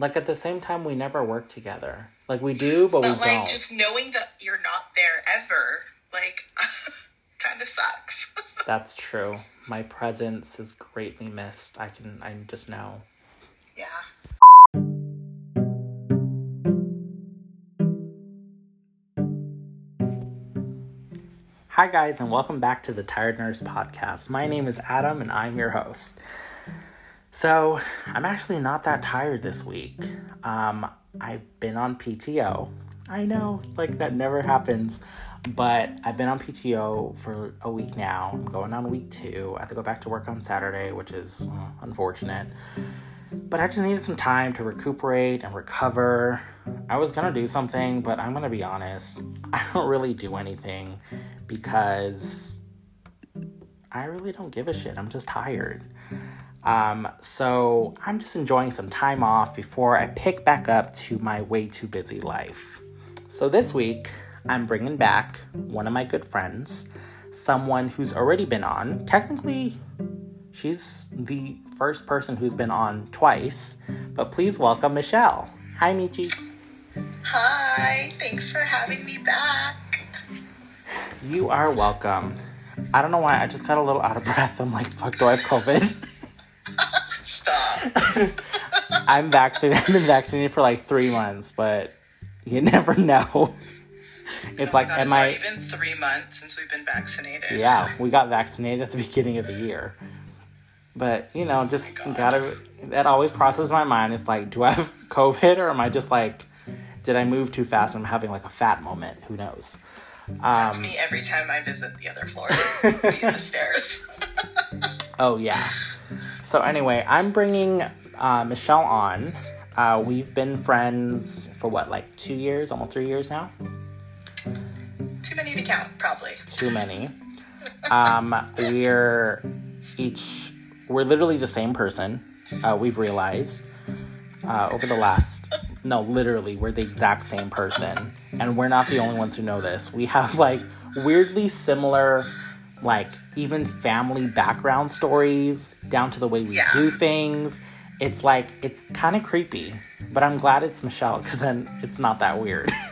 Like at the same time, we never work together. Like we do, but, But we like don't. just knowing that you're not there ever, like kind of sucks. That's true. My presence is greatly missed. I can. I just know. yeah. Hi, guys, and welcome back to the Tired Nurse Podcast. My name is Adam, and I'm your host. So, I'm actually not that tired this week. Um, I've been on PTO. I know, like, that never happens, but I've been on PTO for a week now. I'm going on week two. I have to go back to work on Saturday, which is uh, unfortunate. But I just needed some time to recuperate and recover. I was gonna do something, but I'm gonna be honest, I don't really do anything because I really don't give a shit. I'm just tired. Um, so I'm just enjoying some time off before I pick back up to my way too busy life. So this week, I'm bringing back one of my good friends, someone who's already been on. Technically, she's the first person who's been on twice, but please welcome Michelle. Hi, Michi. Hi. Thanks for having me back. You are welcome. I don't know why, I just got a little out of breath. I'm like, fuck, do I have COVID? Stop. I'm vaccinated. I've been vaccinated for like three months, but you never know. It's like, God, am it's I? already been three months since we've been vaccinated. Yeah, we got vaccinated at the beginning of the year. But, you know, just God. gotta, that always crosses my mind. It's like, do I have COVID or am I just like, did I move too fast and I'm having like a fat moment? Who knows? That's Um, me every time I visit the other floor. the stairs. oh, yeah. So, anyway, I'm bringing uh, Michelle on. Uh, we've been friends for what, like two years, almost three years now? Too many to count, probably. too many. Um, we're each we're literally the same person. Uh, we've realized uh, over the last no, literally we're the exact same person, and we're not the only ones who know this. We have like weirdly similar, like even family background stories down to the way we Yeah. do things. It's like it's kind of creepy, but I'm glad it's Michelle because then it's not that weird.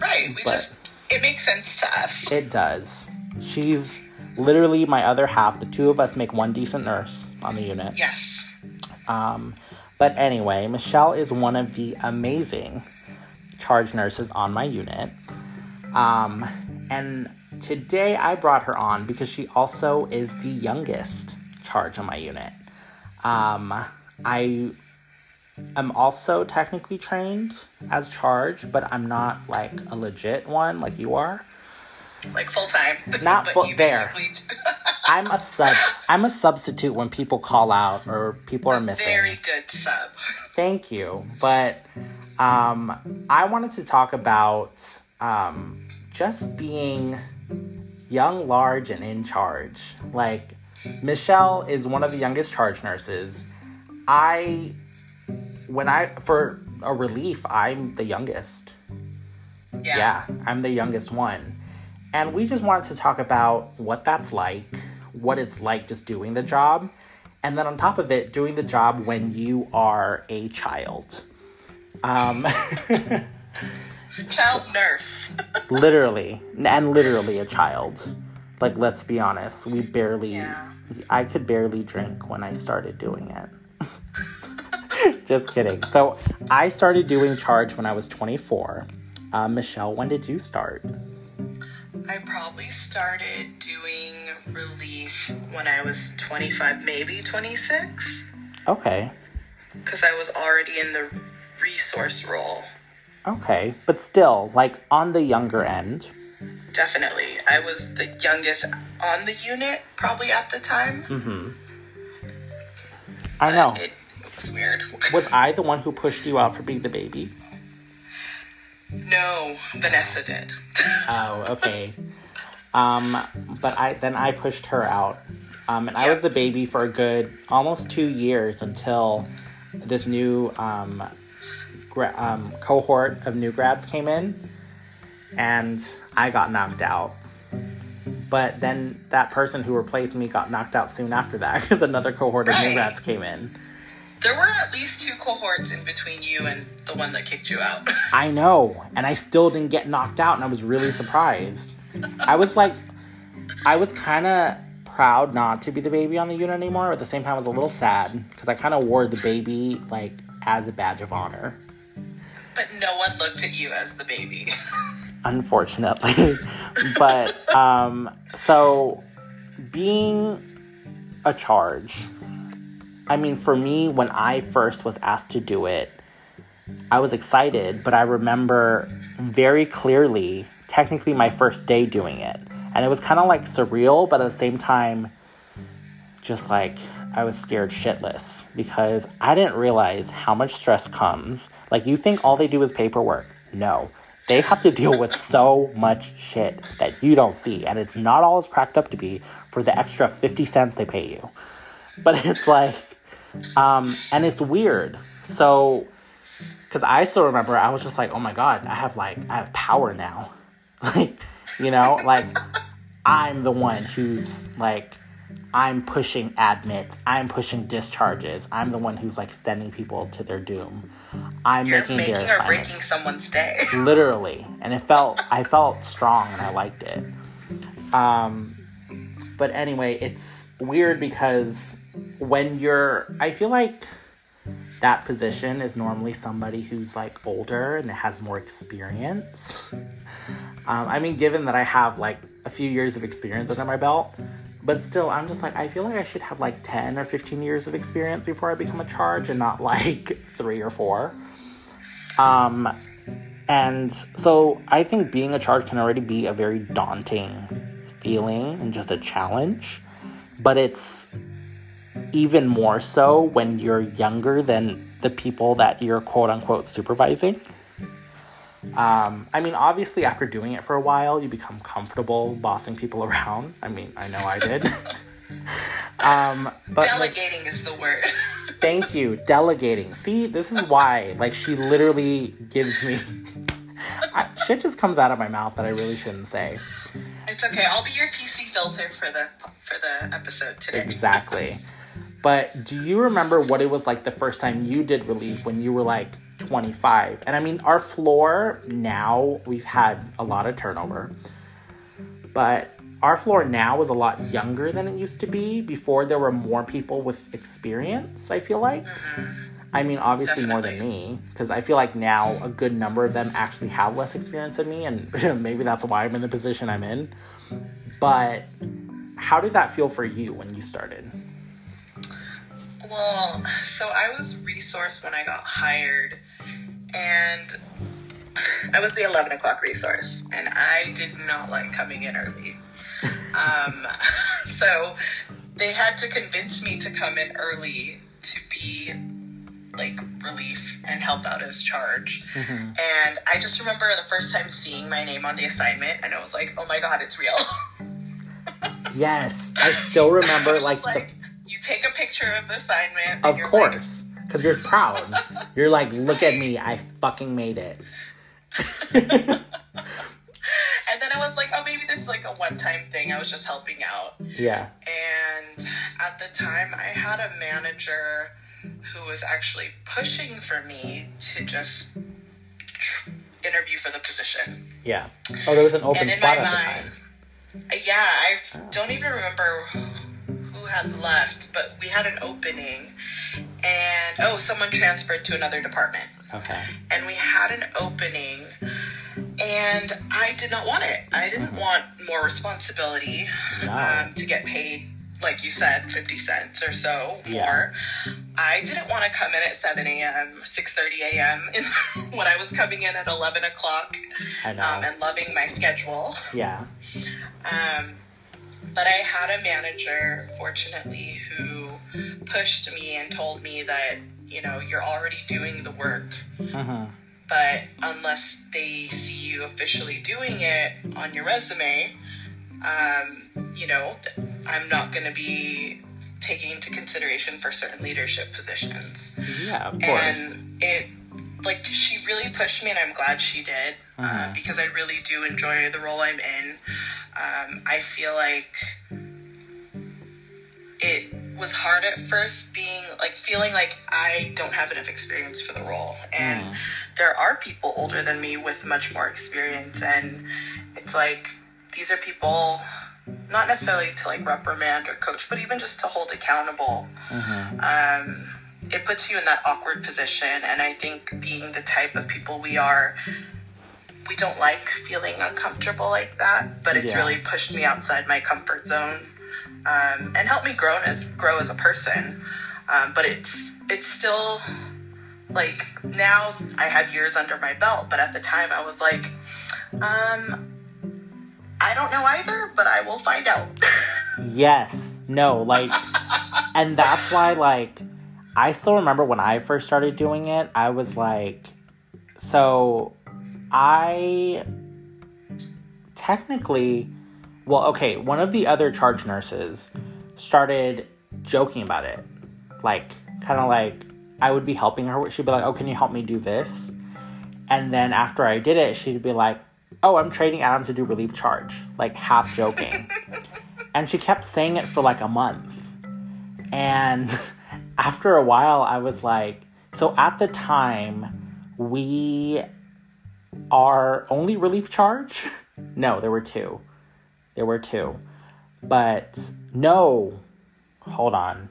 Right. We But- just it makes sense to us. It does. She's literally my other half. The two of us make one decent nurse on the unit. Yes. Um, but anyway, Michelle is one of the amazing charge nurses on my unit. Um, and today I brought her on because she also is the youngest charge on my unit. Um, I am also technically trained as charge, but I'm not like a legit one like you are. Like full time. Not full- there. basically- I'm a sub. I'm a substitute when people call out or people are missing. Very good sub. Thank you, but um, I wanted to talk about um, just being young, large, and in charge. Like Michelle is one of the youngest charge nurses. I, when I for a relief, I'm the youngest. Yeah. Yeah, I'm the youngest one. And we just wanted to talk about what that's like, what it's like just doing the job, and then on top of it, doing the job when you are a child. Um, Child nurse. literally, and literally a child. Like, let's be honest, we barely, Yeah. I could barely drink when I started doing it. just kidding. So, I started doing charge when I was 24. Uh, Michelle, when did you start? I probably started doing relief when I was 25, maybe 26, Okay. because I was already in the resource role. Okay, but still, like on the younger end. Definitely. I was the youngest on the unit, probably at the time. Mm-hmm. I know. It was weird. Was I the one who pushed you out for being the baby? no, Vanessa did. Oh, okay. Um, but I then I pushed her out. Um, and I was the baby for a good almost two years until this new um, um, cohort of new grads came in, and I got knocked out. But then that person who replaced me got knocked out soon after that because another cohort of new grads came in. There were at least two cohorts in between you and the one that kicked you out. I know, and I still didn't get knocked out, and I was really surprised. I was like, I was kind of proud not to be the baby on the unit anymore. But at the same time, I was a little sad because I kind of wore the baby like as a badge of honor. But no one looked at you as the baby. Unfortunately, but um, so being a charge. I mean, for me, when I first was asked to do it, I was excited, but I remember very clearly, technically, my first day doing it. And it was kind of like surreal, but at the same time, just like I was scared shitless because I didn't realize how much stress comes. Like, you think all they do is paperwork. No. They have to deal with so much shit that you don't see, and it's not all it's cracked up to be for the extra 50 cents they pay you. But it's like, um, and it's weird. So, because I still remember, I was just like, oh my god, I have like, I have power now. like, you know, like, I'm the one who's like, I'm pushing admits, I'm pushing discharges, I'm the one who's like sending people to their doom. I'm You're making, making their or breaking someone's day. literally. And it felt i felt strong and i liked it. Um but anyway it's weird because when you're i feel like that position is normally somebody who's like older and has more experience. Um, i mean given that i have like a few years of experience under my belt but still i'm just like i feel like i should have like 10 or 15 years of experience before i become a charge and not like three or four um and so I think being a charge can already be a very daunting feeling and just a challenge. But it's even more so when you're younger than the people that you're quote unquote supervising. Um, I mean, obviously, after doing it for a while, you become comfortable bossing people around. I mean, I know I did. um, but like, Delegating is the word. Thank you. Delegating. See, this is why. Like, she literally gives me. I, shit just comes out of my mouth that I really shouldn't say. it's okay. I'll be your PC filter for the for the episode today. Exactly. But do you remember what it was like the first time you did relief when you were like 25? And I mean, our floor now, we've had a lot of turnover. But our floor now is a lot younger than it used to be. Before, there were more people with experience, I feel like. Mm-hmm. I mean, obviously more than me, because I feel like now a good number of them actually have less experience than me, and maybe that's why I'm in the position I'm in. But how did that feel for you when you started? Well, so I was resourced when I got hired, and I was the 11 o'clock resource, and I did not like coming in early. Um, so they had to convince me to come in early to be like relief and help out as charge. Mm-hmm. And I just remember the first time seeing my name on the assignment, and I was like, oh my god, it's real. Yes, I still remember like, like you take a picture of the assignment. of course, because you're proud. You're like, look at me, I fucking made it. And then I was like, oh, maybe this is like a one-time thing. I was just helping out. Yeah. And at the time, I had a manager who was actually pushing for me to just tr- interview for the position. Yeah. Oh, there was an open spot at the time. yeah, I Oh. don't even remember had left, but we had an opening, and oh, someone transferred to another department, Okay. and we had an opening, and I did not want it. I didn't Mhm. want more responsibility No. um, to get paid. Like you said, fifty cents or so Yeah. more. I didn't want to come in at seven a.m., six thirty a.m. when I was coming in at eleven o'clock um, and loving my schedule. yeah. Um, but I had a manager, fortunately, who pushed me and told me that, you know, you're already doing the work, hmm but unless they see you officially doing it on your resume, um, you know, th- I'm not going to be taking into consideration for certain leadership positions. Yeah, of course. And it, like, she really pushed me, and I'm glad she did uh, Mhm. because I really do enjoy the role I'm in. Um, I feel like it was hard at first being like feeling like I don't have enough experience for the role. And Mm. there are people older than me with much more experience and it's like these are people not necessarily to like reprimand or coach, but even just to hold accountable. Mm-hmm. Um, it puts you in that awkward position and I think being the type of people we are we don't like feeling uncomfortable like that, but it's Yeah. really pushed me outside my comfort zone um, and helped me grow as grow as a person. Um, but it's it's still like now I have years under my belt, but at the time I was like, um, I don't know either, but I will find out. Yes. No, like and that's why like I still remember when I first started doing it, I was like so I technically well, okay, one of the other charge nurses started joking about it. Like kind of like I would be helping her, she'd be like, "Oh, can you help me do this?" And then after I did it, she'd be like, "Oh, I'm training Adam to do relief charge." Like half joking. And she kept saying it for like a month. And after a while, I was like, so at the time, we are only relief charge? No, there were two. There were two. But no, hold on.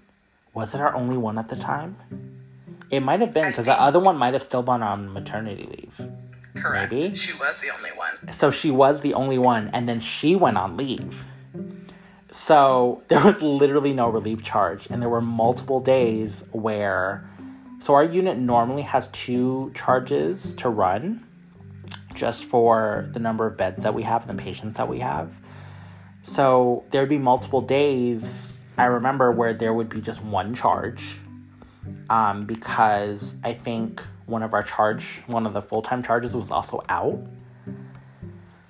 Was it our only one at the time? It might have been because the other one might have still been on maternity leave. Correct. Maybe. She was the only one. So she was the only one, and then she went on leave. So there was literally no relief charge, and there were multiple days where. So our unit normally has two charges to run, just for the number of beds that we have and the patients that we have. So there'd be multiple days. I remember where there would be just one charge, um, because I think one of our charge, one of the full time charges, was also out.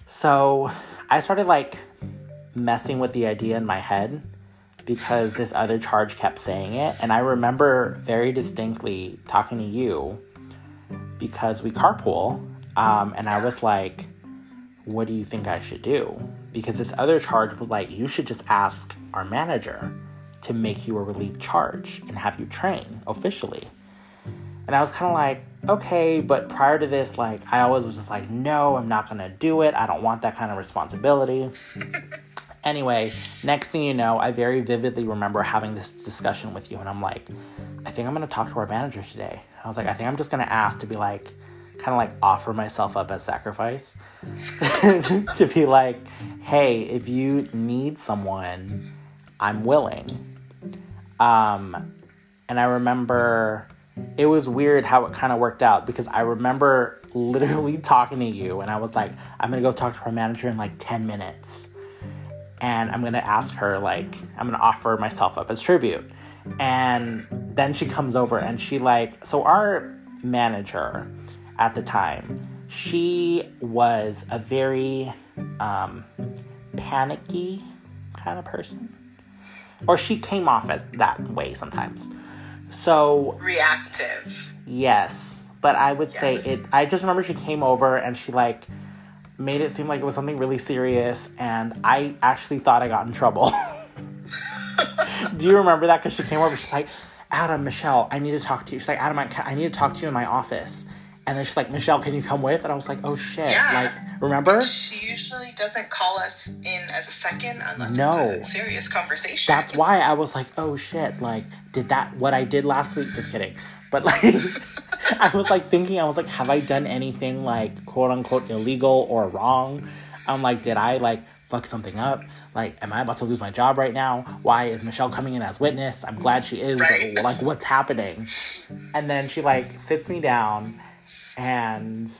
So I started like messing with the idea in my head because this other charge kept saying it. And I remember very distinctly talking to you because we carpool. Um, and I was like, what do you think I should do? Because this other charge was like, you should just ask our manager to make you a relief charge and have you train officially. And I was kind of like, okay, but prior to this, like, I always was just like, no, I'm not gonna do it. I don't want that kind of responsibility. anyway, next thing you know, I very vividly remember having this discussion with you, and I'm like, I think I'm gonna talk to our manager today. I was like, I think I'm just gonna ask to be like, kind of like offer myself up as sacrifice to be like, hey, if you need someone, I'm willing. Um, and I remember it was weird how it kind of worked out because I remember literally talking to you and I was like, I'm gonna go talk to our manager in like 10 minutes. And I'm gonna ask her, like, I'm gonna offer myself up as tribute. And then she comes over and she, like, so our manager at the time, she was a very um, panicky kind of person. Or she came off as that way sometimes. So Reactive. Yes, but I would say it. I just remember she came over and she like made it seem like it was something really serious, and I actually thought I got in trouble. Do you remember that? Because she came over, she's like, "Adam, Michelle, I need to talk to you." She's like, "Adam, I, I need to talk to you in my office." And then she's like, "Michelle, can you come with?" And I was like, "Oh shit!" Yeah. Like, remember? She usually doesn't call us in as a second unless No. it's a serious conversation. That's why I was like, "Oh shit!" Like, did that what I did last week? Just kidding. But like, I was like thinking, I was like, have I done anything like quote unquote illegal or wrong? I'm like, did I like fuck something up? Like, am I about to lose my job right now? Why is Michelle coming in as witness? I'm glad she is, Right. but like, what's happening? And then she like sits me down, and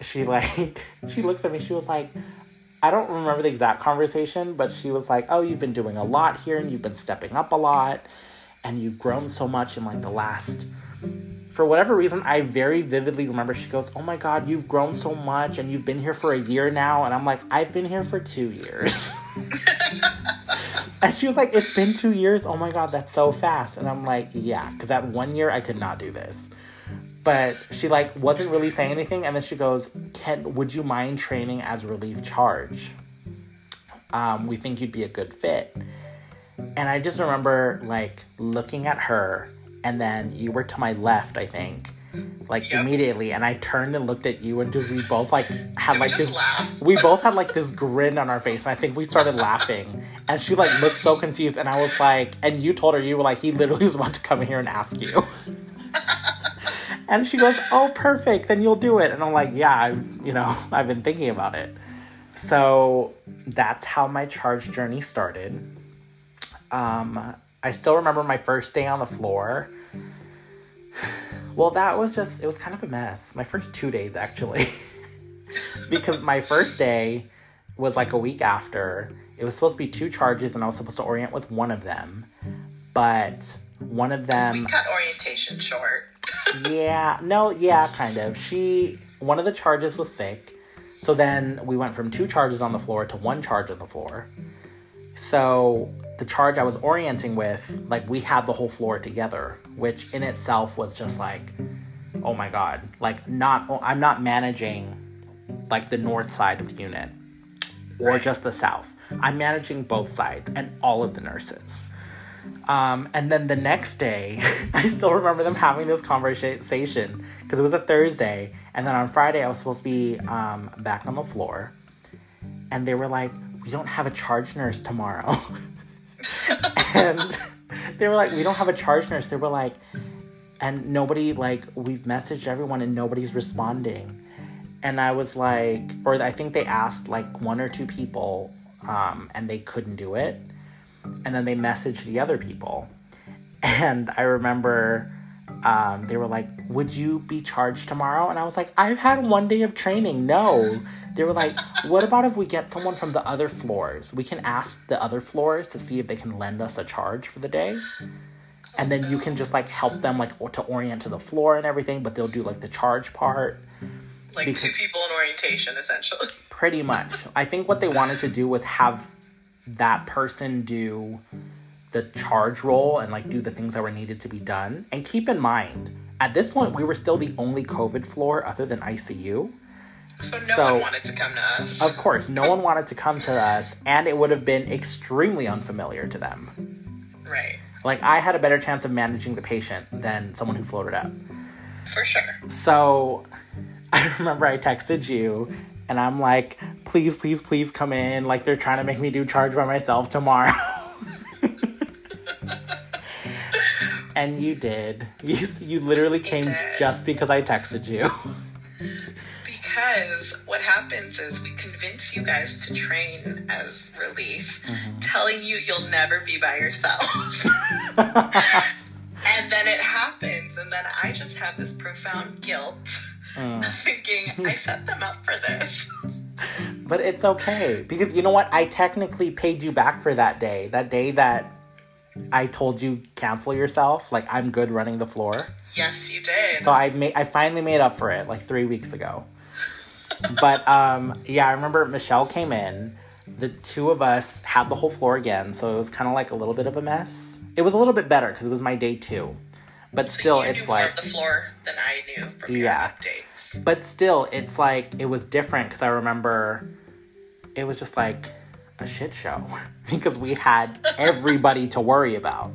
she like she looks at me. She was like. I don't remember the exact conversation, but she was like, "Oh, you've been doing a lot here, and you've been stepping up a lot, and you've grown so much in like the last." For whatever reason, I very vividly remember. She goes, "Oh my God, you've grown so much, and you've been here for a year now." And I'm like, "I've been here for two years." and she was like, "It's been two years. Oh my God, that's so fast." And I'm like, "Yeah," because that one year I could not do this but she like wasn't really saying anything and then she goes ken would you mind training as relief charge um, we think you'd be a good fit And I just remember like looking at her, and then you were to my left, I think, like Yep. immediately, and I turned and looked at you, and we both like had like this. laugh? We both had like this grin on our face, and I think we started laughing. And she like looked so confused, and I was like, and you told her you were like, he literally was about to come here and ask you. and she goes, "Oh, perfect. Then you'll do it." And I'm like, "Yeah, I've you know I've been thinking about it." So that's how my charge journey started. Um, I still remember my first day on the floor. Well, that was just, it was kind of a mess. My first two days, actually. because my first day was like a week after. It was supposed to be two charges, and I was supposed to orient with one of them. But one of them we cut orientation short. yeah, no, yeah, kind of. She, one of the charges was sick. So then we went from two charges on the floor to one charge on the floor. So the charge I was orienting with, like we had the whole floor together, which in itself was just like, oh my god, like not I'm not managing like the north side of the unit or Right. just the south. I'm managing both sides and all of the nurses. Um, and then the next day, I still remember them having this conversation because it was a Thursday, and then on Friday I was supposed to be um, back on the floor, and they were like, "We don't have a charge nurse tomorrow," and they were like, "We don't have a charge nurse." They were like, and nobody like we've messaged everyone and nobody's responding, and I was like, or I think they asked like one or two people, um, and they couldn't do it and then they messaged the other people. And i remember um, they were like would you be charged tomorrow? And i was like i've had one day of training. No. They were like what about if we get someone from the other floors? We can ask the other floors to see if they can lend us a charge for the day. And then you can just like help them like to orient to the floor and everything but they'll do like the charge part. Like Because- two people in orientation, essentially. Pretty much. I think what they wanted to do was have that person do the charge role and like do the things that were needed to be done. And keep in mind, at this point, we were still the only COVID floor other than ICU. So no So- one wanted to come to us. Of course, no one wanted to come to us, and it would have been extremely unfamiliar to them. Right. Like, I had a better chance of managing the patient than someone who floated up. For sure. So I remember I texted you and I'm like, please, please, please come in. Like they're trying to make me do charge by myself tomorrow. and you did. You, you literally came just because I texted you. Because what happens is we convince you guys to train as relief, Mm-hmm. telling you you'll never be by yourself. and then it happens, and then I just have this profound guilt, Mm. thinking I set them up for this. But it's okay because you know what? I technically paid you back for that day. That day that I told you cancel yourself. Like I'm good running the floor. Yes, you did. So I made I finally made up for it like three weeks ago. But um yeah, I remember Michelle came in. The two of us had the whole floor again, so it was kind of like a little bit of a mess. It was a little bit better because it was my day two, but still, you it's knew more like of the floor than I knew Yeah. updates. But still, it's like it was different because I remember it was just like a shit show because we had everybody to worry about.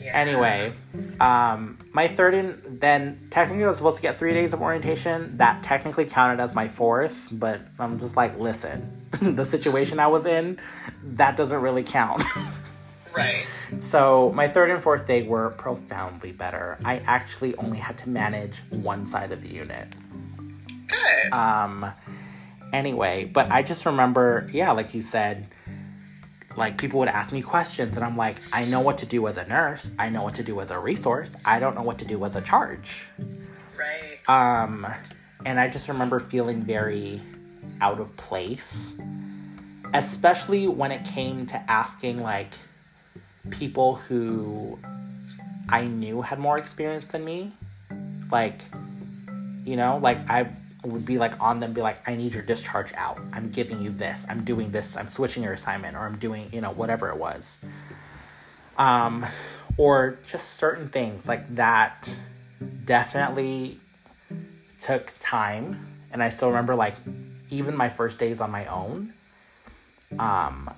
Yeah. Anyway, um, my third and then technically I was supposed to get three days of orientation. That technically counted as my fourth, but I'm just like, listen, the situation I was in, that doesn't really count. Right. so my third and fourth day were profoundly better. I actually only had to manage one side of the unit. Good. Um, anyway, but I just remember, yeah, like you said, like people would ask me questions, and I'm like, I know what to do as a nurse. I know what to do as a resource. I don't know what to do as a charge. right. Um, and I just remember feeling very out of place, especially when it came to asking like people who I knew had more experience than me. Like, you know, like I would be like on them, be like, I need your discharge out. I'm giving you this. I'm doing this. I'm switching your assignment, or I'm doing, you know, whatever it was. Um, or just certain things like that definitely took time. And I still remember, like, even my first days on my own, um,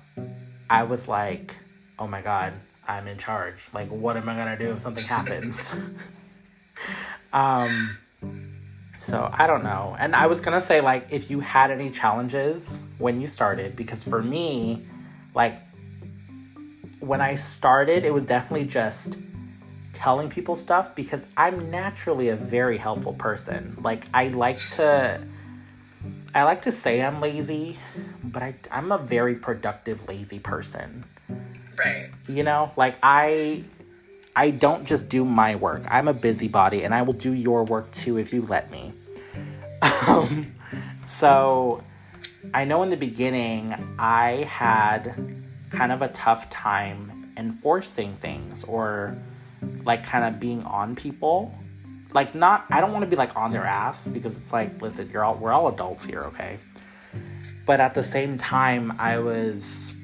I was like, oh my god, I'm in charge. Like, what am I gonna do if something happens? um, so I don't know. And I was gonna say, like, if you had any challenges when you started, because for me, like, when I started, it was definitely just telling people stuff because I'm naturally a very helpful person. Like, I like to. I like to say I'm lazy, but I, I'm a very productive, lazy person. Right. You know, like I I don't just do my work. I'm a busybody and I will do your work too if you let me. Um, so I know in the beginning I had kind of a tough time enforcing things or like kind of being on people. Like not I don't want to be like on their ass because it's like listen, you're all we're all adults here, okay? But at the same time I was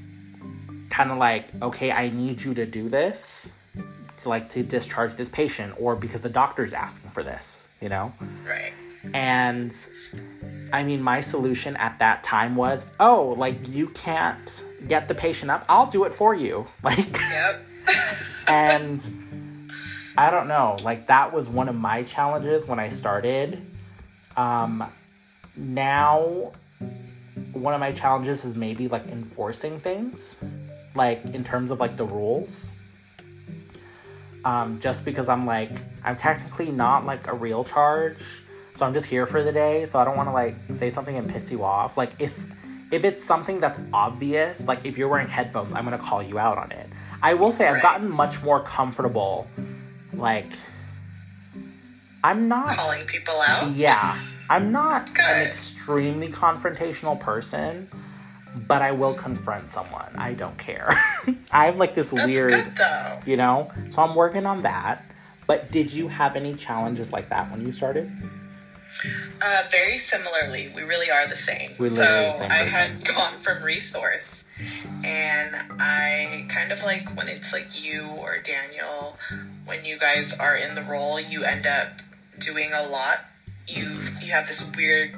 kind of like, okay, I need you to do this to like to discharge this patient or because the doctor's asking for this, you know? Right. And I mean, my solution at that time was, oh, like you can't get the patient up, I'll do it for you. Like, Yep. and I don't know, like that was one of my challenges when I started. Um, now, one of my challenges is maybe like enforcing things like in terms of like the rules. Um, just because I'm like I'm technically not like a real charge, so I'm just here for the day. So I don't want to like say something and piss you off. Like if if it's something that's obvious, like if you're wearing headphones, I'm gonna call you out on it. I will say I've gotten much more comfortable. Like I'm not Calling people out. yeah, I'm not an extremely confrontational person, but I will confront someone. I don't care. I have like this That's weird, you know, so I'm working on that. But did you have any challenges like that when you started? Uh, very similarly, we really are the same. So the same I had gone from resource, and I kind of like when it's like you or Daniel, when you guys are in the role, you end up doing a lot. You you have this weird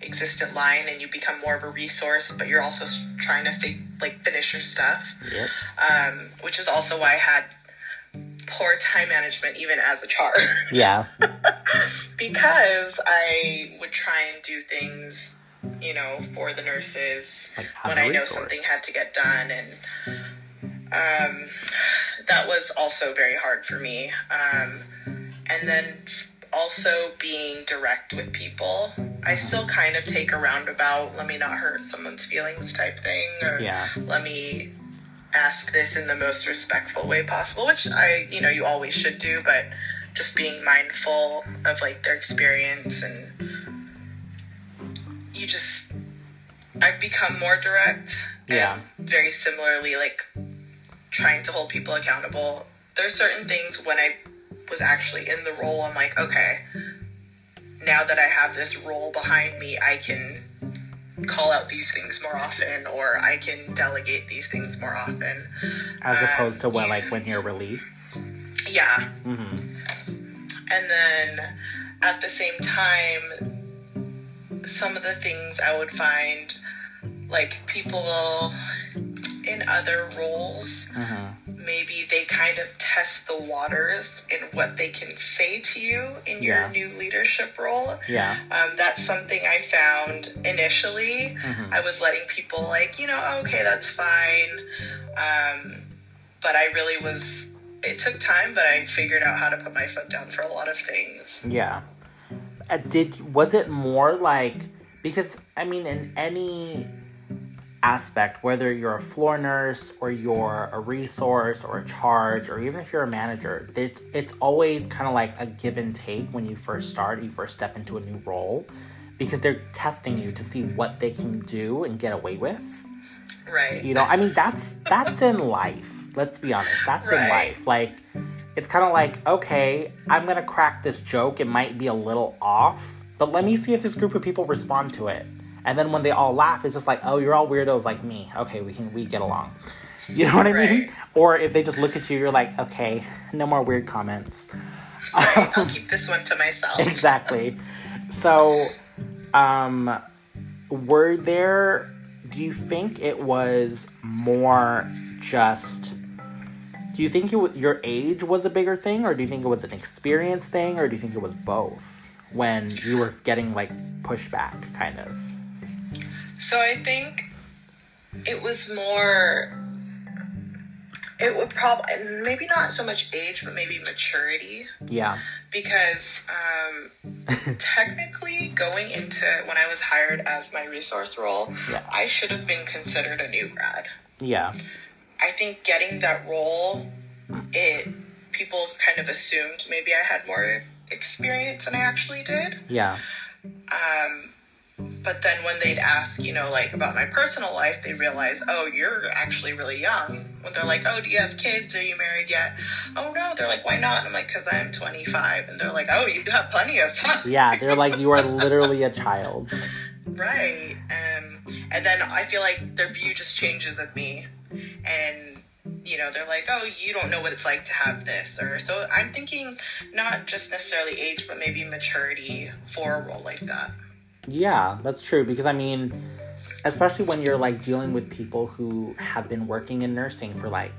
non-existent line, and you become more of a resource, but you're also trying to fi- like finish your stuff Yep. um, which is also why I had poor time management even as a charge. Yeah. because I would try and do things, you know, for the nurses Like when I know something had to get done, and um, that was also very hard for me. Um, and then also being direct with people. I still kind of take a roundabout, let me not hurt someone's feelings type thing, or Yeah. let me ask this in the most respectful way possible, which I, you know, you always should do, but just being mindful of like their experience and you just, I've become more direct. Yeah. And very similarly, like trying to hold people accountable. There's certain things when I was actually in the role, I'm like, okay, now that I have this role behind me, I can call out these things more often or I can delegate these things more often. As Um, opposed to when yeah. like when you're relief. Yeah. hmm And then at the same time, some of the things I would find like people in other roles, hmm maybe they kind of test the waters in what they can say to you in your Yeah. new leadership role. Yeah. Um, that's something I found initially. hmm I was letting people like, you know, okay, that's fine. Um, but I really was. It took time, but I figured out how to put my foot down for a lot of things. Yeah. Uh, did was it more like because I mean in any aspect whether you're a floor nurse or you're a resource or a charge or even if you're a manager it's it's always kind of like a give and take when you first start you first step into a new role because they're testing you to see what they can do and get away with Right. you know, I mean that's that's in life. Let's be honest. That's in life. Like it's kind of like, okay, I'm going to crack this joke. It might be a little off, but let me see if this group of people respond to it. And then when they all laugh, it's just like, "Oh, you're all weirdos like me. Okay, we can we get along." You know what I mean? Right. Or if they just look at you, you're like, "Okay, no more weird comments." Right. I'll keep this one to myself. exactly. So, um, were there do you think it was more just do you think your age was a bigger thing or do you think it was an experience thing or do you think it was both when you were getting like pushback kind of so i think it was more it would probably maybe not so much age but maybe maturity. Yeah. Because um, technically going into when i was hired as my resource role Yeah. i should have been considered a new grad. Yeah. I think getting that role it people kind of assumed maybe i had more experience than i actually did. Yeah. Um, but then when they'd ask, you know, like about my personal life, they realize, oh, you're actually really young. When they're like, oh, do you have kids? Are you married yet? Oh, no. They're like, why not? I'm like, because I'm 25. And they're like, oh, you have plenty of time. yeah they're like you are literally a child Right. Um, and then I feel like their view just changes of me. And, you know, they're like, oh, you don't know what it's like to have this. Or so I'm thinking not just necessarily age, but maybe maturity for a role like that. Yeah, that's true because I mean, especially when you're like dealing with people who have been working in nursing for like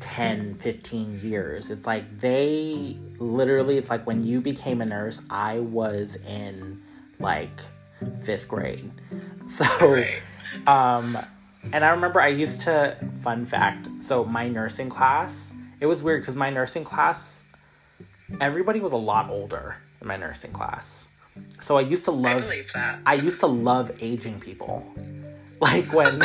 10, 15 years. It's like they literally it's like when you became a nurse, I was in like 5th grade. So um and I remember I used to fun fact, so my nursing class, it was weird cuz my nursing class everybody was a lot older in my nursing class. So I used to I love that. I used to love aging people. Like when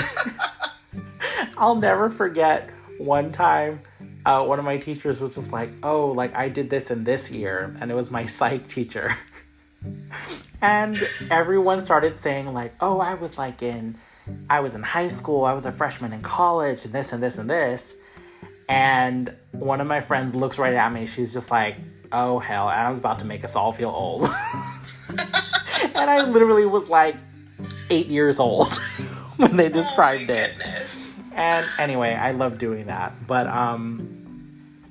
I'll never forget one time uh, one of my teachers was just like, "Oh, like I did this in this year," and it was my psych teacher. and everyone started saying like, "Oh, I was like in I was in high school, I was a freshman in college, and this and this and this." And one of my friends looks right at me. She's just like, "Oh hell!" Adam's about to make us all feel old. and I literally was like eight years old when they described oh, it. goodness. And anyway, I love doing that. But um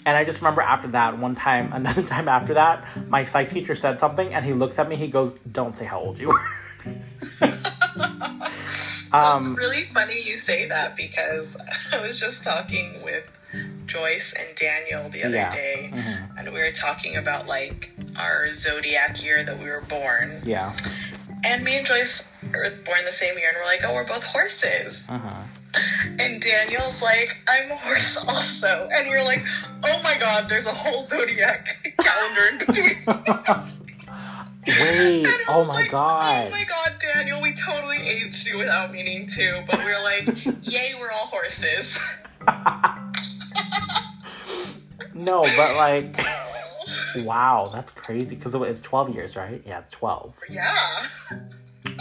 and I just remember after that, one time, another time after that, my psych teacher said something and he looks at me, he goes, Don't say how old you are. um it's really funny you say that because I was just talking with Joyce and Daniel the other Yeah. day, mhm, and we were talking about like our zodiac year that we were born. yeah. And me and Joyce were born the same year, and we're like, oh, we're both horses. Uh-huh. And Daniel's like, I'm a horse also. And we're like, oh my god, there's a whole zodiac calendar in between. Wait, oh my like, god. Oh my god, Daniel, we totally aged you without meaning to. But we are like, yay, we're all horses. no, but like wow, that's crazy because it's 12 years, right? Yeah, 12. yeah.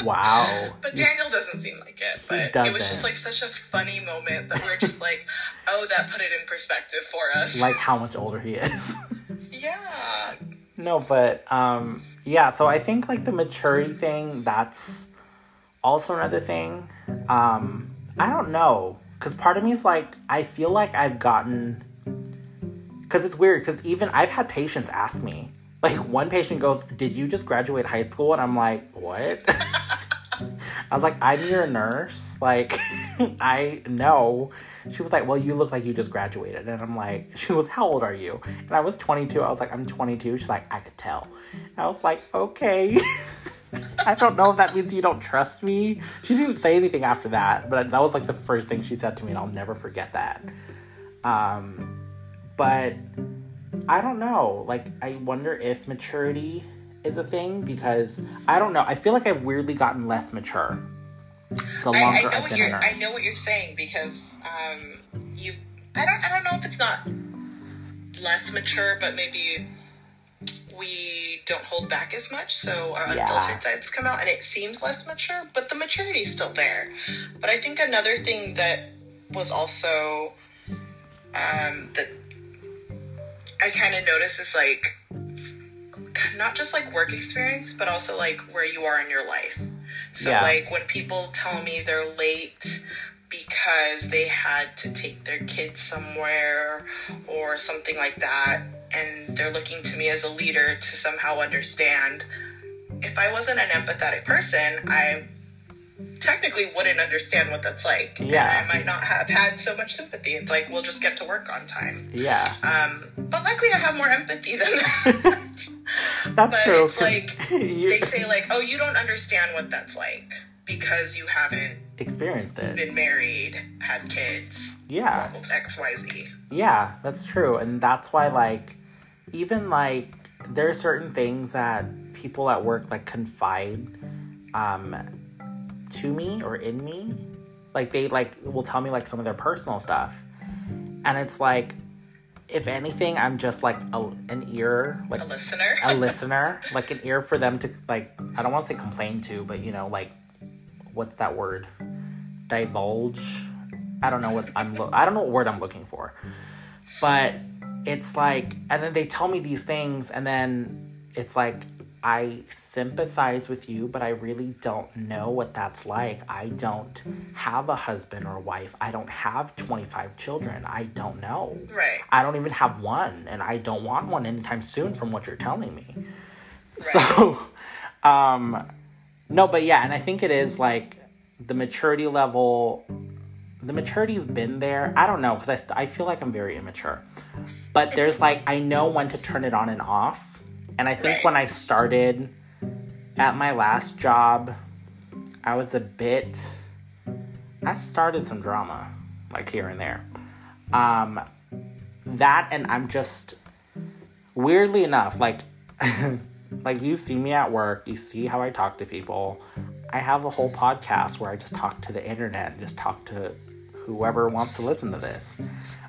Wow. But Daniel doesn't seem like it. But it was just like such a funny moment that we're just like, oh, that put it in perspective for us. like how much older he is. yeah. No, but um yeah, so I think like the maturity thing that's also another thing. Um I don't know cuz part of me is like I feel like I've gotten cuz it's weird cuz even I've had patients ask me like one patient goes, "Did you just graduate high school?" and I'm like, "What?" I was like, "I'm your nurse." Like I know. She was like, "Well, you look like you just graduated." And I'm like, she was, "How old are you?" And I was 22. I was like, "I'm 22." She's like, "I could tell." And I was like, "Okay." I don't know if that means you don't trust me. She didn't say anything after that, but that was like the first thing she said to me, and I'll never forget that. Um, but I don't know. Like, I wonder if maturity is a thing because I don't know. I feel like I've weirdly gotten less mature the I, I longer know I've what been a nurse. I know what you're saying because um, you. I don't. I don't know if it's not less mature, but maybe we don't hold back as much, so our Yeah. unfiltered sides come out, and it seems less mature, but the maturity is still there. But I think another thing that was also um, that I kind of notice is like not just like work experience, but also like where you are in your life. So Yeah. like when people tell me they're late because they had to take their kids somewhere or something like that and they're looking to me as a leader to somehow understand if I wasn't an empathetic person, I technically wouldn't understand what that's like. Yeah. And I might not have had so much sympathy. It's like we'll just get to work on time. Yeah. Um, but luckily I have more empathy than that. That's but true. like you they say like, oh, you don't understand what that's like because you haven't experienced it. been married, had kids, Yeah. X, Y, Z. Yeah, that's true. And that's why, like, even like, there are certain things that people at work like confide um, to me or in me. Like, they like will tell me like some of their personal stuff. And it's like, if anything, I'm just like a, an ear, like A listener. a listener, like an ear for them to like. I don't want to say complain to, but you know, like, what's that word? Divulge. I don't know what I'm. Lo- I don't know what word I'm looking for, but it's like, and then they tell me these things, and then it's like I sympathize with you, but I really don't know what that's like. I don't have a husband or wife. I don't have 25 children. I don't know. right. I don't even have one, and I don't want one anytime soon from what you're telling me. Right. So, um, no, but yeah, and I think it is like the maturity level. The maturity's been there. I don't know because I, st- I feel like I'm very immature, but there's like I know when to turn it on and off, and I think Right. when I started at my last job, I was a bit. I started some drama, like here and there. Um, that and I'm just weirdly enough, like like you see me at work, you see how I talk to people. I have a whole podcast where I just talk to the internet and just talk to whoever wants to listen to this.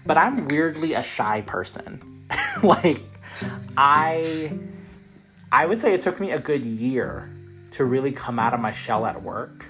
But I'm weirdly a shy person. like I I would say it took me a good year to really come out of my shell at work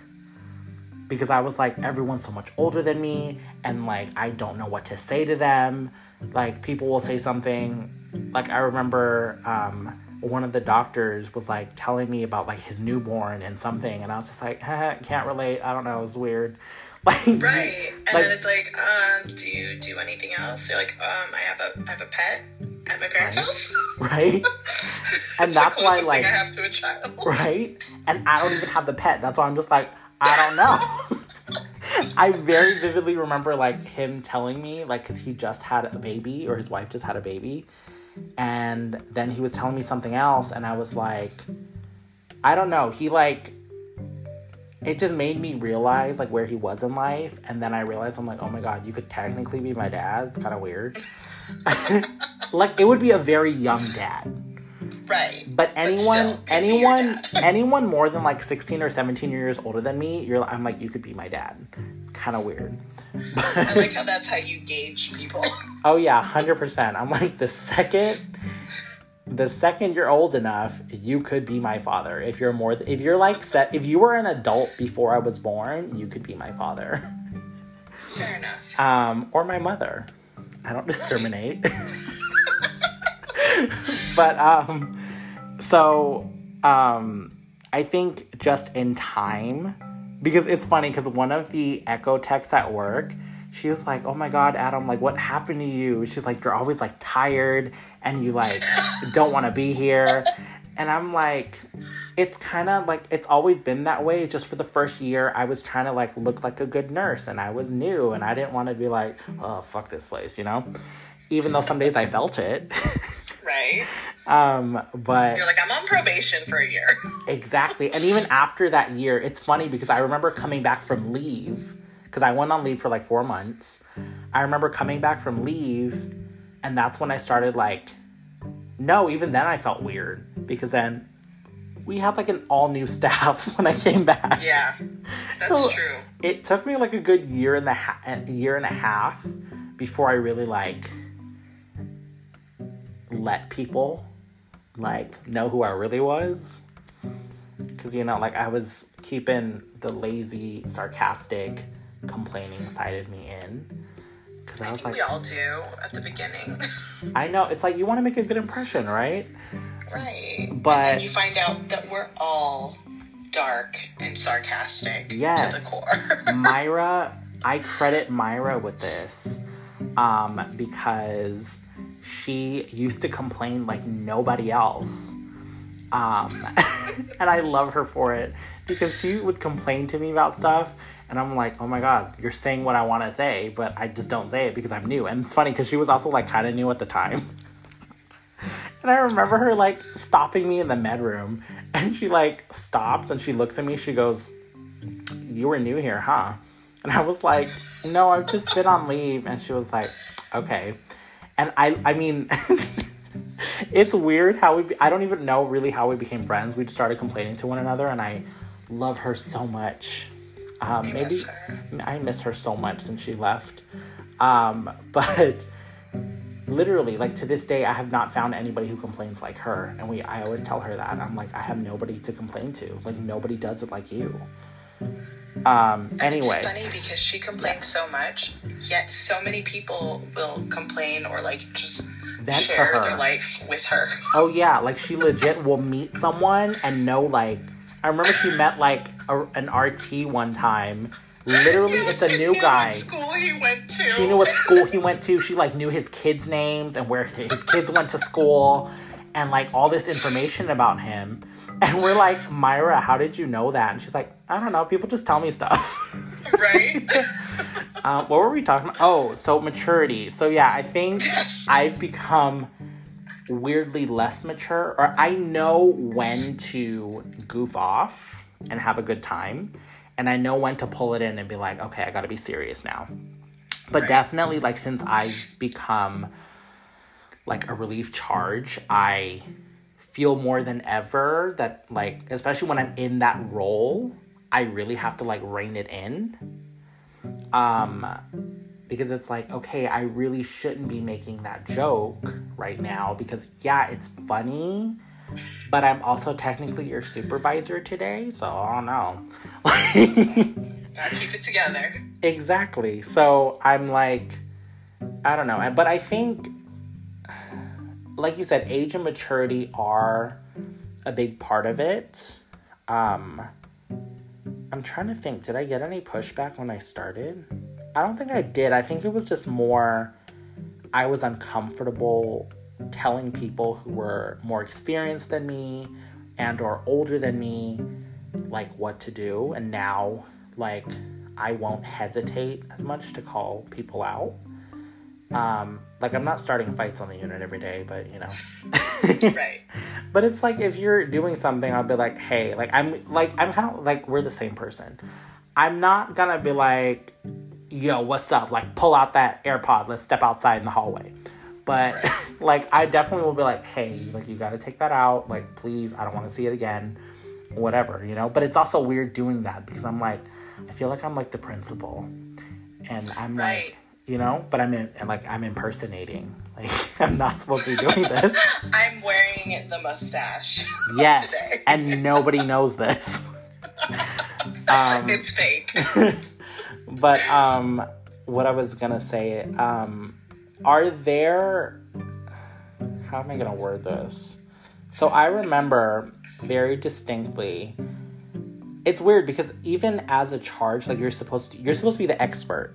because I was like, everyone's so much older than me, and like, I don't know what to say to them. Like, people will say something. Like, I remember um, one of the doctors was like telling me about like his newborn and something, and I was just like, can't relate. I don't know. It's weird. Like, Right. And like- then it's like, um, do you do anything else? They're like, um, I have a I have a pet at my parents' Right. right? And that's why, like- I have to a child. right? And I don't even have the pet. That's why I'm just like, I don't know. I very vividly remember like him telling me like cuz he just had a baby or his wife just had a baby and then he was telling me something else and I was like I don't know. He like it just made me realize like where he was in life and then I realized I'm like, "Oh my god, you could technically be my dad." It's kind of weird. like it would be a very young dad. Right. But anyone, still, could be your anyone, anyone more than like sixteen or seventeen years older than me, you're. I'm like, you could be my dad. Kind of weird. I like how that's how you gauge people. oh yeah, hundred percent. I'm like the second, the second you're old enough, you could be my father. If you're more, if you're like set, if you were an adult before I was born, you could be my father, Fair enough. um, or my mother. I don't discriminate. but um, so um, I think just in time because it's funny because one of the echo techs at work she was like oh my god adam like what happened to you she's like you're always like tired and you like don't want to be here and i'm like it's kind of like it's always been that way just for the first year i was trying to like look like a good nurse and i was new and i didn't want to be like oh fuck this place you know even though some days i felt it Right. um but You're like, I'm on probation for a year. Exactly. And even after that year, it's funny because I remember coming back from leave because I went on leave for like four months. I remember coming back from leave, and that's when I started like, no, even then I felt weird because then we had like an all new staff when I came back. Yeah. That's So- true. It took me like a good year and the ha- a year and a half before I really like let people like know who I really was. Cause you know, like I was keeping the lazy, sarcastic, complaining side of me in. Cause I I was think like, we all do at the beginning. I know it's like you want to make a good impression, right? Right. But- you find out that we're all dark and sarcastic to the core. Myra, I credit Myra with this um, because she used to complain like nobody else. Um, and I love her for it because she would complain to me about stuff. And I'm like, oh my God, you're saying what I want to say, but I just don't say it because I'm new. And it's funny because she was also like kind of new at the time. And I remember her like stopping me in the med room and she like stops and she looks at me. She goes, You were new here, huh? And I was like, No, I've just been on leave. And she was like, Okay. And I, I mean, it's weird how we, be- I don't even know really how we became friends. We just started complaining to one another and I love her so much. Um, maybe. I miss her so much since she left. Um, but literally, like to this day, I have not found anybody who complains like her. And we, I always tell her that I'm like, I have nobody to complain to. Like nobody does it like you. Um, It's anyway, funny because she complains so much, yet so many people will complain or like just Vent to share her. their life with her. oh yeah, like she legit will meet someone and know like. I remember she met like a, an RT one time. Literally, it's a new guy. What school he went to. She knew what school he went to. She like knew his kids' names and where his kids went to school and like all this information about him. And we're like, Myra, how did you know that? And she's like, I don't know. People just tell me stuff. right? um, what were we talking about? Oh, so maturity. So yeah, I think I've become weirdly less mature, or I know when to goof off and have a good time, and I know when to pull it in and be like, okay, I got to be serious now. But Right. definitely, like since I've become like a relief charge, I feel more than ever that like, especially when I'm in that role, I really have to like rein it in. Um, because it's like, okay, I really shouldn't be making that joke right now because yeah, it's funny, but I'm also technically your supervisor today, so I don't know. Gotta keep it together. Exactly. So I'm like, I don't know. But I think, like you said, age and maturity are a big part of it. Um, I'm trying to think, did I get any pushback when I started? I don't think I did. I think it was just more, I was uncomfortable telling people who were more experienced than me and or older than me like what to do and now like I won't hesitate as much to call people out. Um, like I'm not starting fights on the unit every day, but you know. Right. But it's like if you're doing something, I'll be like, hey, like I'm like I'm kind of like we're the same person. I'm not gonna be like, yo, what's up? Like pull out that AirPod, let's step outside in the hallway. But Right. like I definitely will be like, hey, like you gotta take that out. Like please, I don't want to see it again. Whatever, you know. But it's also weird doing that because I'm like, I feel like I'm like the principal, and I'm Right. like, you know, but I'm in and like I'm impersonating. Like I'm not supposed to be doing this. I'm wearing the mustache. Yes, and nobody knows this. Um, it's fake. but um, what I was gonna say, um, are there? How am I gonna word this? So I remember very distinctly. It's weird because even as a charge, like you're supposed to, you're supposed to be the expert,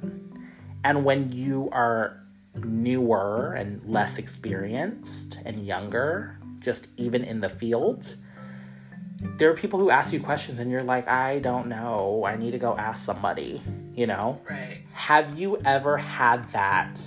and when you are newer and less experienced and younger, just even in the field, there are people who ask you questions and you're like, I don't know. I need to go ask somebody, you know? Right. Have you ever had that?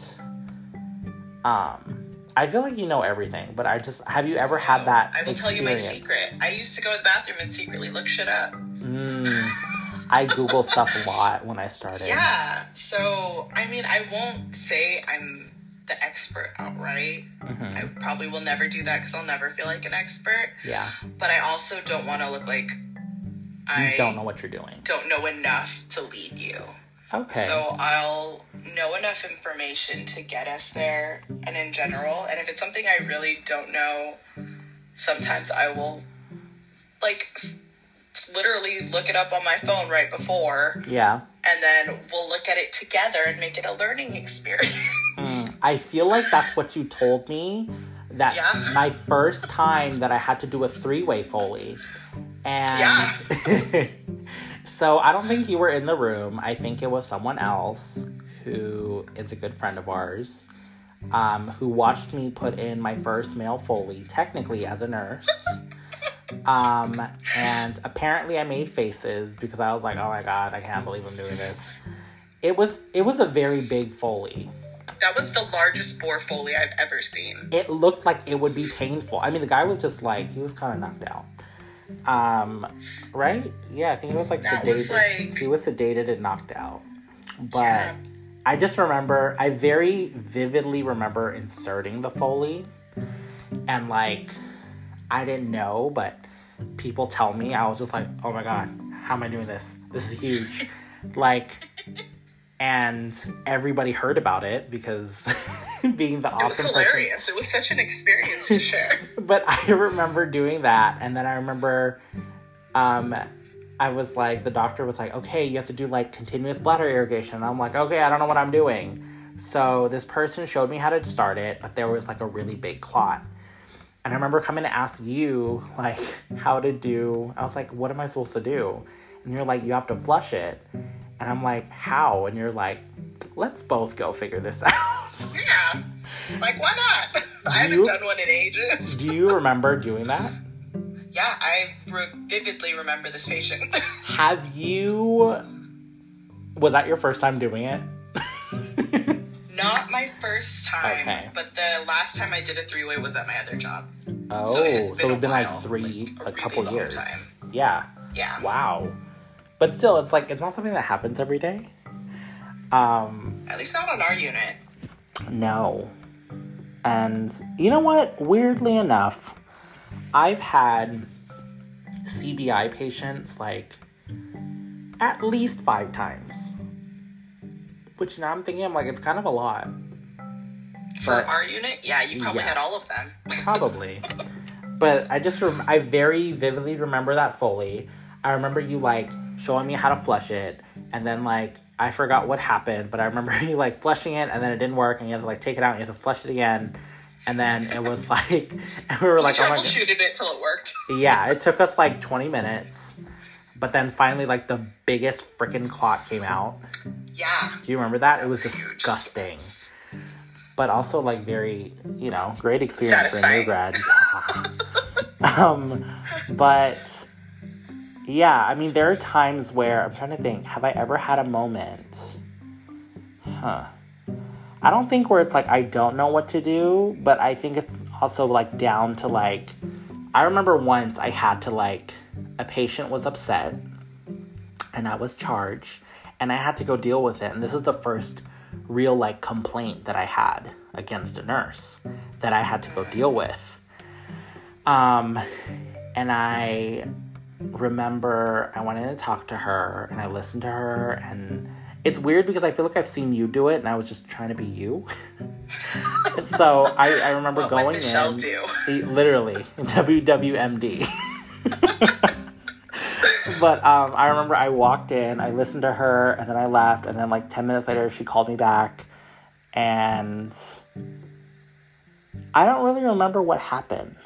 Um, I feel like you know everything, but I just have you ever had that I will tell you my secret. I used to go to the bathroom and secretly look shit up. Mm, I Google stuff a lot when I started. Yeah. So, I mean, I won't say I'm the expert outright. Mhm. I probably will never do that because I'll never feel like an expert. Yeah. But I also don't want to look like You I don't know what you're doing. don't know enough to lead you. Okay. So I'll know enough information to get us there and in general. And if it's something I really don't know, sometimes I will like literally look it up on my phone right before yeah. and then we'll look at it together and make it a learning experience. Mm, I feel like that's what you told me. That Yeah. my first time that I had to do a three way Foley. And so I don't think you were in the room. I think it was someone else who is a good friend of ours um, who watched me put in my first male Foley, technically as a nurse. Um, and apparently I made faces because I was like, oh my god, I can't believe I'm doing this. It was it was a very big foley. That was the largest bore foley I've ever seen. It looked like it would be painful. I mean, the guy was just like he was kind of knocked out. Um, right? Yeah, I think it was like That sedated. was, like- He was sedated and knocked out. But Yeah. I just remember, I very vividly remember inserting the foley, and like, I didn't know, but people tell me I was just like, oh my god, how am I doing this? This is huge, like. And everybody heard about it because being the awesome It was awesome person hilarious. It was such an experience to share. but I remember doing that, and then I remember, um, I was like, the doctor was like, okay, you have to do like continuous bladder irrigation. And I'm like, okay, I don't know what I'm doing. So this person showed me how to start it, but there was like a really big clot. And I remember coming to ask you like how to do. I was like, what am I supposed to do? And you're like, you have to flush it. And I'm like, how? And you're like, let's both go figure this out. yeah. Like, why not? I haven't You- done one in ages. do you remember doing that? Yeah, I re- vividly remember this patient. Have you? Was that your first time doing it? Not my first time, Okay. but the last time I did a three way was at my other job. oh, it's so been it's a been like three, like, a a couple really long years. time. Yeah. Yeah. Wow. But still, it's like it's not something that happens every day. Um, At least not on our unit. no. And you know what? Weirdly enough, I've had CBI patients like at least five times. Which now I'm thinking, I'm like, it's kind of a lot. For But- our unit, yeah, you probably Yeah. had all of them. Probably. but I just rem- I very vividly remember that Foley. I remember you like showing me how to flush it, and then like I forgot what happened, but I remember you like flushing it, and then it didn't work, and you had to like take it out, and you had to flush it again, and then it was like, and we were like, we oh my god, troubleshooted it till it worked. yeah, it took us like twenty minutes, but then finally like the biggest freaking clot came out. Yeah. Do you remember that? It was disgusting. But also like very, you know, great experience for a new grad. um but yeah, I mean there are times where I'm trying to think, have I ever had a moment? Huh. I don't think where it's like I don't know what to do, but I think it's also like down to like I remember once I had to like a patient was upset and I was charged and I had to go deal with it. And this is the first real like complaint that I had against a nurse that I had to go deal with. Um, and I remember I went in to talk to her and I listened to her and it's weird because I feel like I've seen you do it and I was just trying to be you. so I, I remember What going in do? Literally WWMD. but um, I remember I walked in, I listened to her, and then I left, and then like ten minutes later, she called me back, and I don't really remember what happened.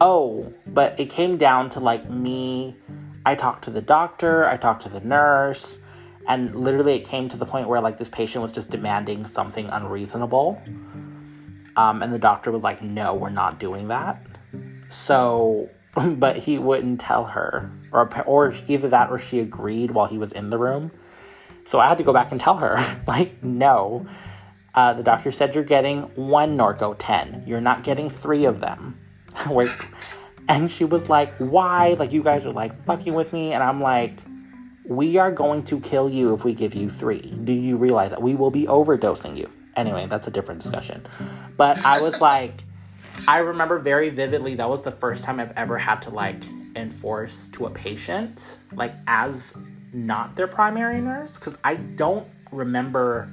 Oh, but it came down to like me. I talked to the doctor, I talked to the nurse, and literally it came to the point where like this patient was just demanding something unreasonable. Um, and the doctor was like, no, we're not doing that. So, but he wouldn't tell her, or or either that or she agreed while he was in the room. So I had to go back and tell her, like, no. Uh, the doctor said you're getting one Norco 10. You're not getting three of them. Wait. And she was like, why? Like, you guys are like fucking with me. And I'm like, we are going to kill you if we give you three. Do you realize that? We will be overdosing you. Anyway, that's a different discussion. But I was like, I remember very vividly that was the first time I've ever had to like enforce to a patient, like as not their primary nurse, because I don't remember.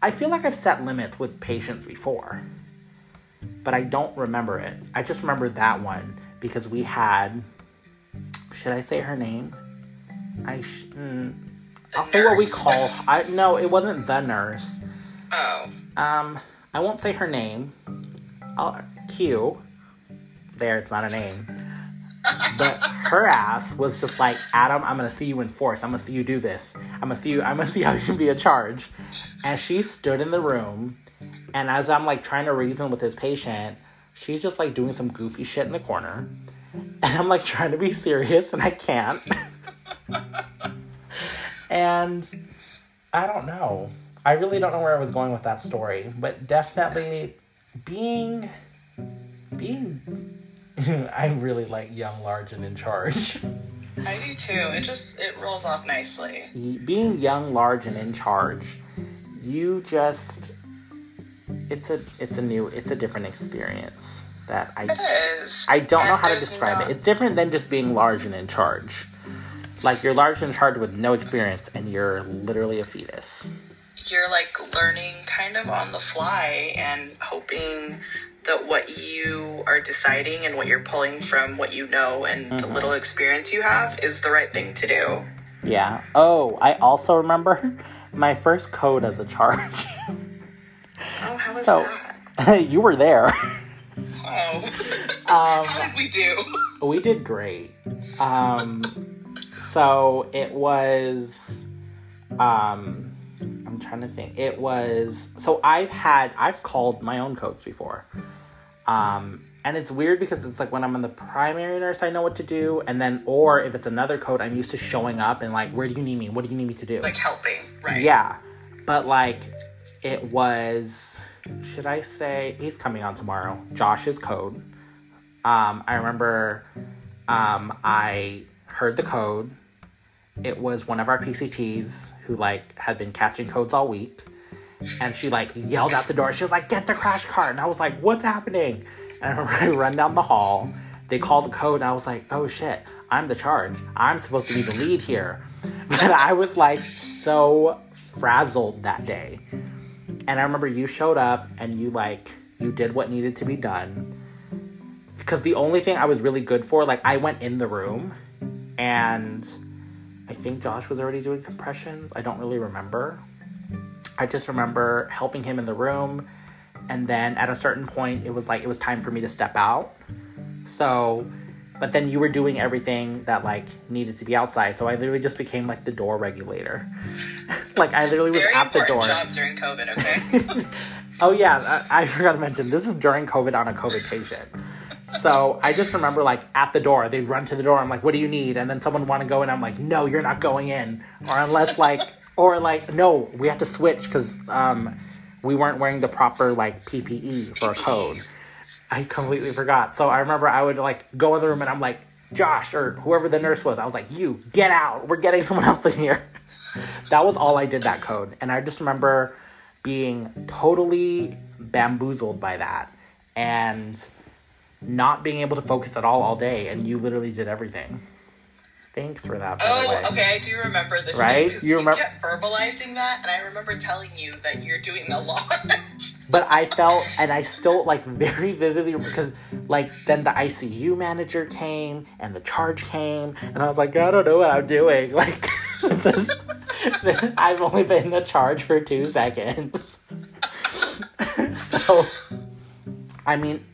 I feel like I've set limits with patients before, but I don't remember it. I just remember that one because we had. Should I say her name? I sh- mm, I'll say what we call. I no, it wasn't the nurse. Oh. Um, I won't say her name. I'll, Q. There, it's not a name. But her ass was just like, Adam, I'm gonna see you in force. I'm gonna see you do this. I'm gonna see you. I'm gonna see how you can be a charge. And she stood in the room, and as I'm like trying to reason with this patient, she's just like doing some goofy shit in the corner. and I'm like trying to be serious and I can't. and I don't know. I really don't know where I was going with that story, but definitely being being I really like young, large, and in charge. I do too. It just it rolls off nicely. Being young, large, and in charge, you just it's a it's a new it's a different experience that I It is. I don't know how to describe it. It's different than just being large and in charge. Like you're large and in charge with no experience, and you're literally a fetus. You're like learning kind of on the fly and hoping that what you are deciding and what you're pulling from what you know and the Mm-hmm. little experience you have is the right thing to do. Yeah. Oh, I also remember my first code as a charge. So you were there. Oh. Um, how did we do? we did great. Um, so it was. Um, I'm trying to think. It was so I've had I've called my own codes before. Um, and it's weird because it's like when I'm in the primary nurse, I know what to do, and then or if it's another code, I'm used to showing up and like, where do you need me? What do you need me to do? Like helping, right? Yeah, but like it was. Should I say he's coming on tomorrow? Josh's code. Um, I remember. Um, I heard the code. It was one of our PCTs who like had been catching codes all week, and she like yelled out the door. She was like, "Get the crash cart!" And I was like, "What's happening?" And I remember I run down the hall. They called the code, and I was like, "Oh shit! I'm the charge. I'm supposed to be the lead here." But I was like so frazzled that day. And I remember you showed up and you like you did what needed to be done. Because the only thing I was really good for, like I went in the room and I think Josh was already doing compressions. I don't really remember. I just remember helping him in the room and then at a certain point it was like it was time for me to step out. So but then you were doing everything that like needed to be outside. So I literally just became like the door regulator. like I literally was Very at the door. job during COVID, okay? Oh yeah, I, I forgot to mention this is during COVID on a COVID patient. So I just remember like at the door, they'd run to the door. I'm like, "What do you need?" And then someone want to go in. I'm like, "No, you're not going in." Or unless like, or like, no, we have to switch because um, we weren't wearing the proper like PPE for a code. I completely forgot. So I remember I would like go in the room and I'm like, Josh or whoever the nurse was. I was like, "You get out. We're getting someone else in here." that was all I did that code, and I just remember being totally bamboozled by that and not being able to focus at all all day and you literally did everything thanks for that Oh, okay, I do remember this. Right? You remember? verbalizing that, and I remember telling you that you're doing a lot. but i felt and i still like very vividly because like then the icu manager came and the charge came and i was like i don't know what i'm doing like just- i've only been in the charge for two seconds so i mean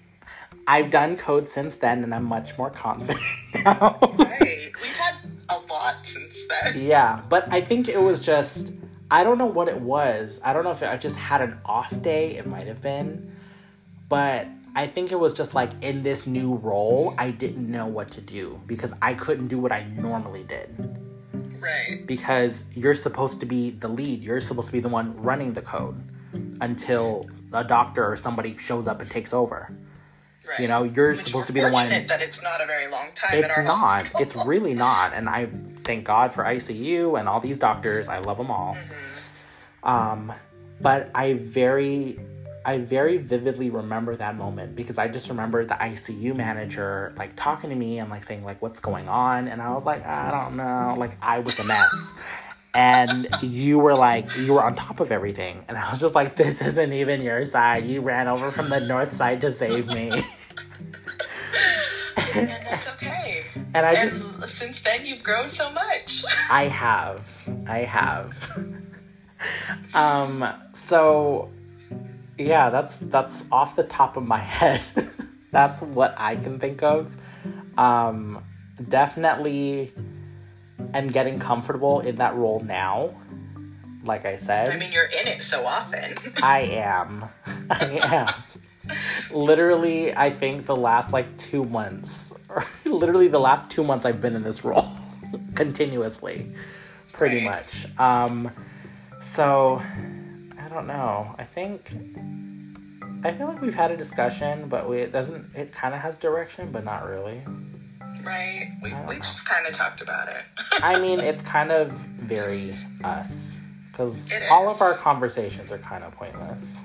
i've done code since then and i'm much more confident now right. We've had a lot since then. Yeah, but I think it was just I don't know what it was. I don't know if I just had an off day. It might have been, but I think it was just like in this new role, I didn't know what to do because I couldn't do what I normally did. Right. Because you're supposed to be the lead. You're supposed to be the one running the code until a doctor or somebody shows up and takes over. Right. You know, you're Which supposed to be the one. That it's not a very long time. It's not. hospital. It's really not. And I thank God for ICU and all these doctors. I love them all. Mm-hmm. Um, but I very, I very vividly remember that moment because I just remember the ICU manager like talking to me and like saying like what's going on, and I was like I don't know, like I was a mess. And you were like, you were on top of everything. And I was just like, this isn't even your side. You ran over from the north side to save me. and that's okay. And I and just, since then, you've grown so much. I have. I have. um so yeah, that's that's off the top of my head. that's what I can think of. Um definitely am getting comfortable in that role now. Like I said. I mean, you're in it so often. I am. I am. Literally, I think the last like two months, literally the last two months I've been in this role continuously, pretty Right. much. Um, so I don't know. I think I feel like we've had a discussion, but we, it doesn't. It kind of has direction, but not really. Right? We, we know. just kind of talked about it. I mean, it's kind of very us because all of our conversations are kind of pointless.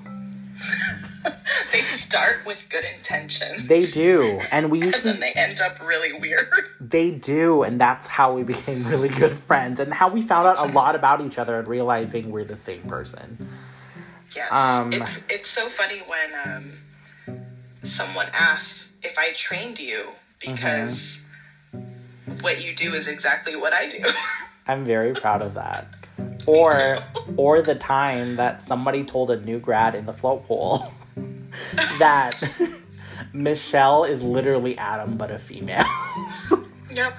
they start with good intention. They do, and we And then they end up really weird. they do, and that's how we became really good friends, and how we found out a lot about each other and realizing we're the same person. Yeah. Um, it's it's so funny when um someone asks if I trained you because what you do is exactly what I do. I'm very proud of that. Or or the time that somebody told a new grad in the float pool that Michelle is literally Adam but a female. yep.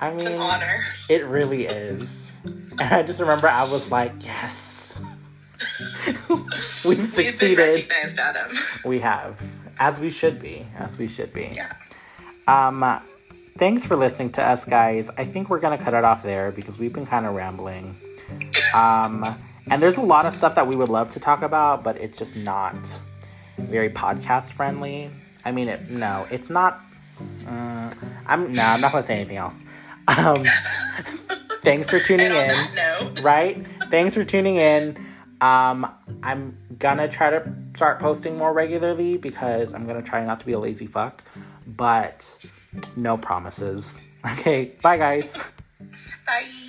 I It's an mean, honor. it really is. And I just remember I was like, yes. We've succeeded. We've recognized, Adam. We have. As we should be. As we should be. Yeah. Um, thanks for listening to us, guys. I think we're gonna cut it off there because we've been kind of rambling. Um, and there's a lot of stuff that we would love to talk about, but it's just not very podcast friendly. I mean, it, no, it's not. Mm, I'm no, I'm not gonna say anything else. Um, thanks for tuning in note, right? Thanks for tuning in. Um, I'm gonna try to start posting more regularly because I'm gonna try not to be a lazy fuck, but no promises. Okay, bye guys. bye.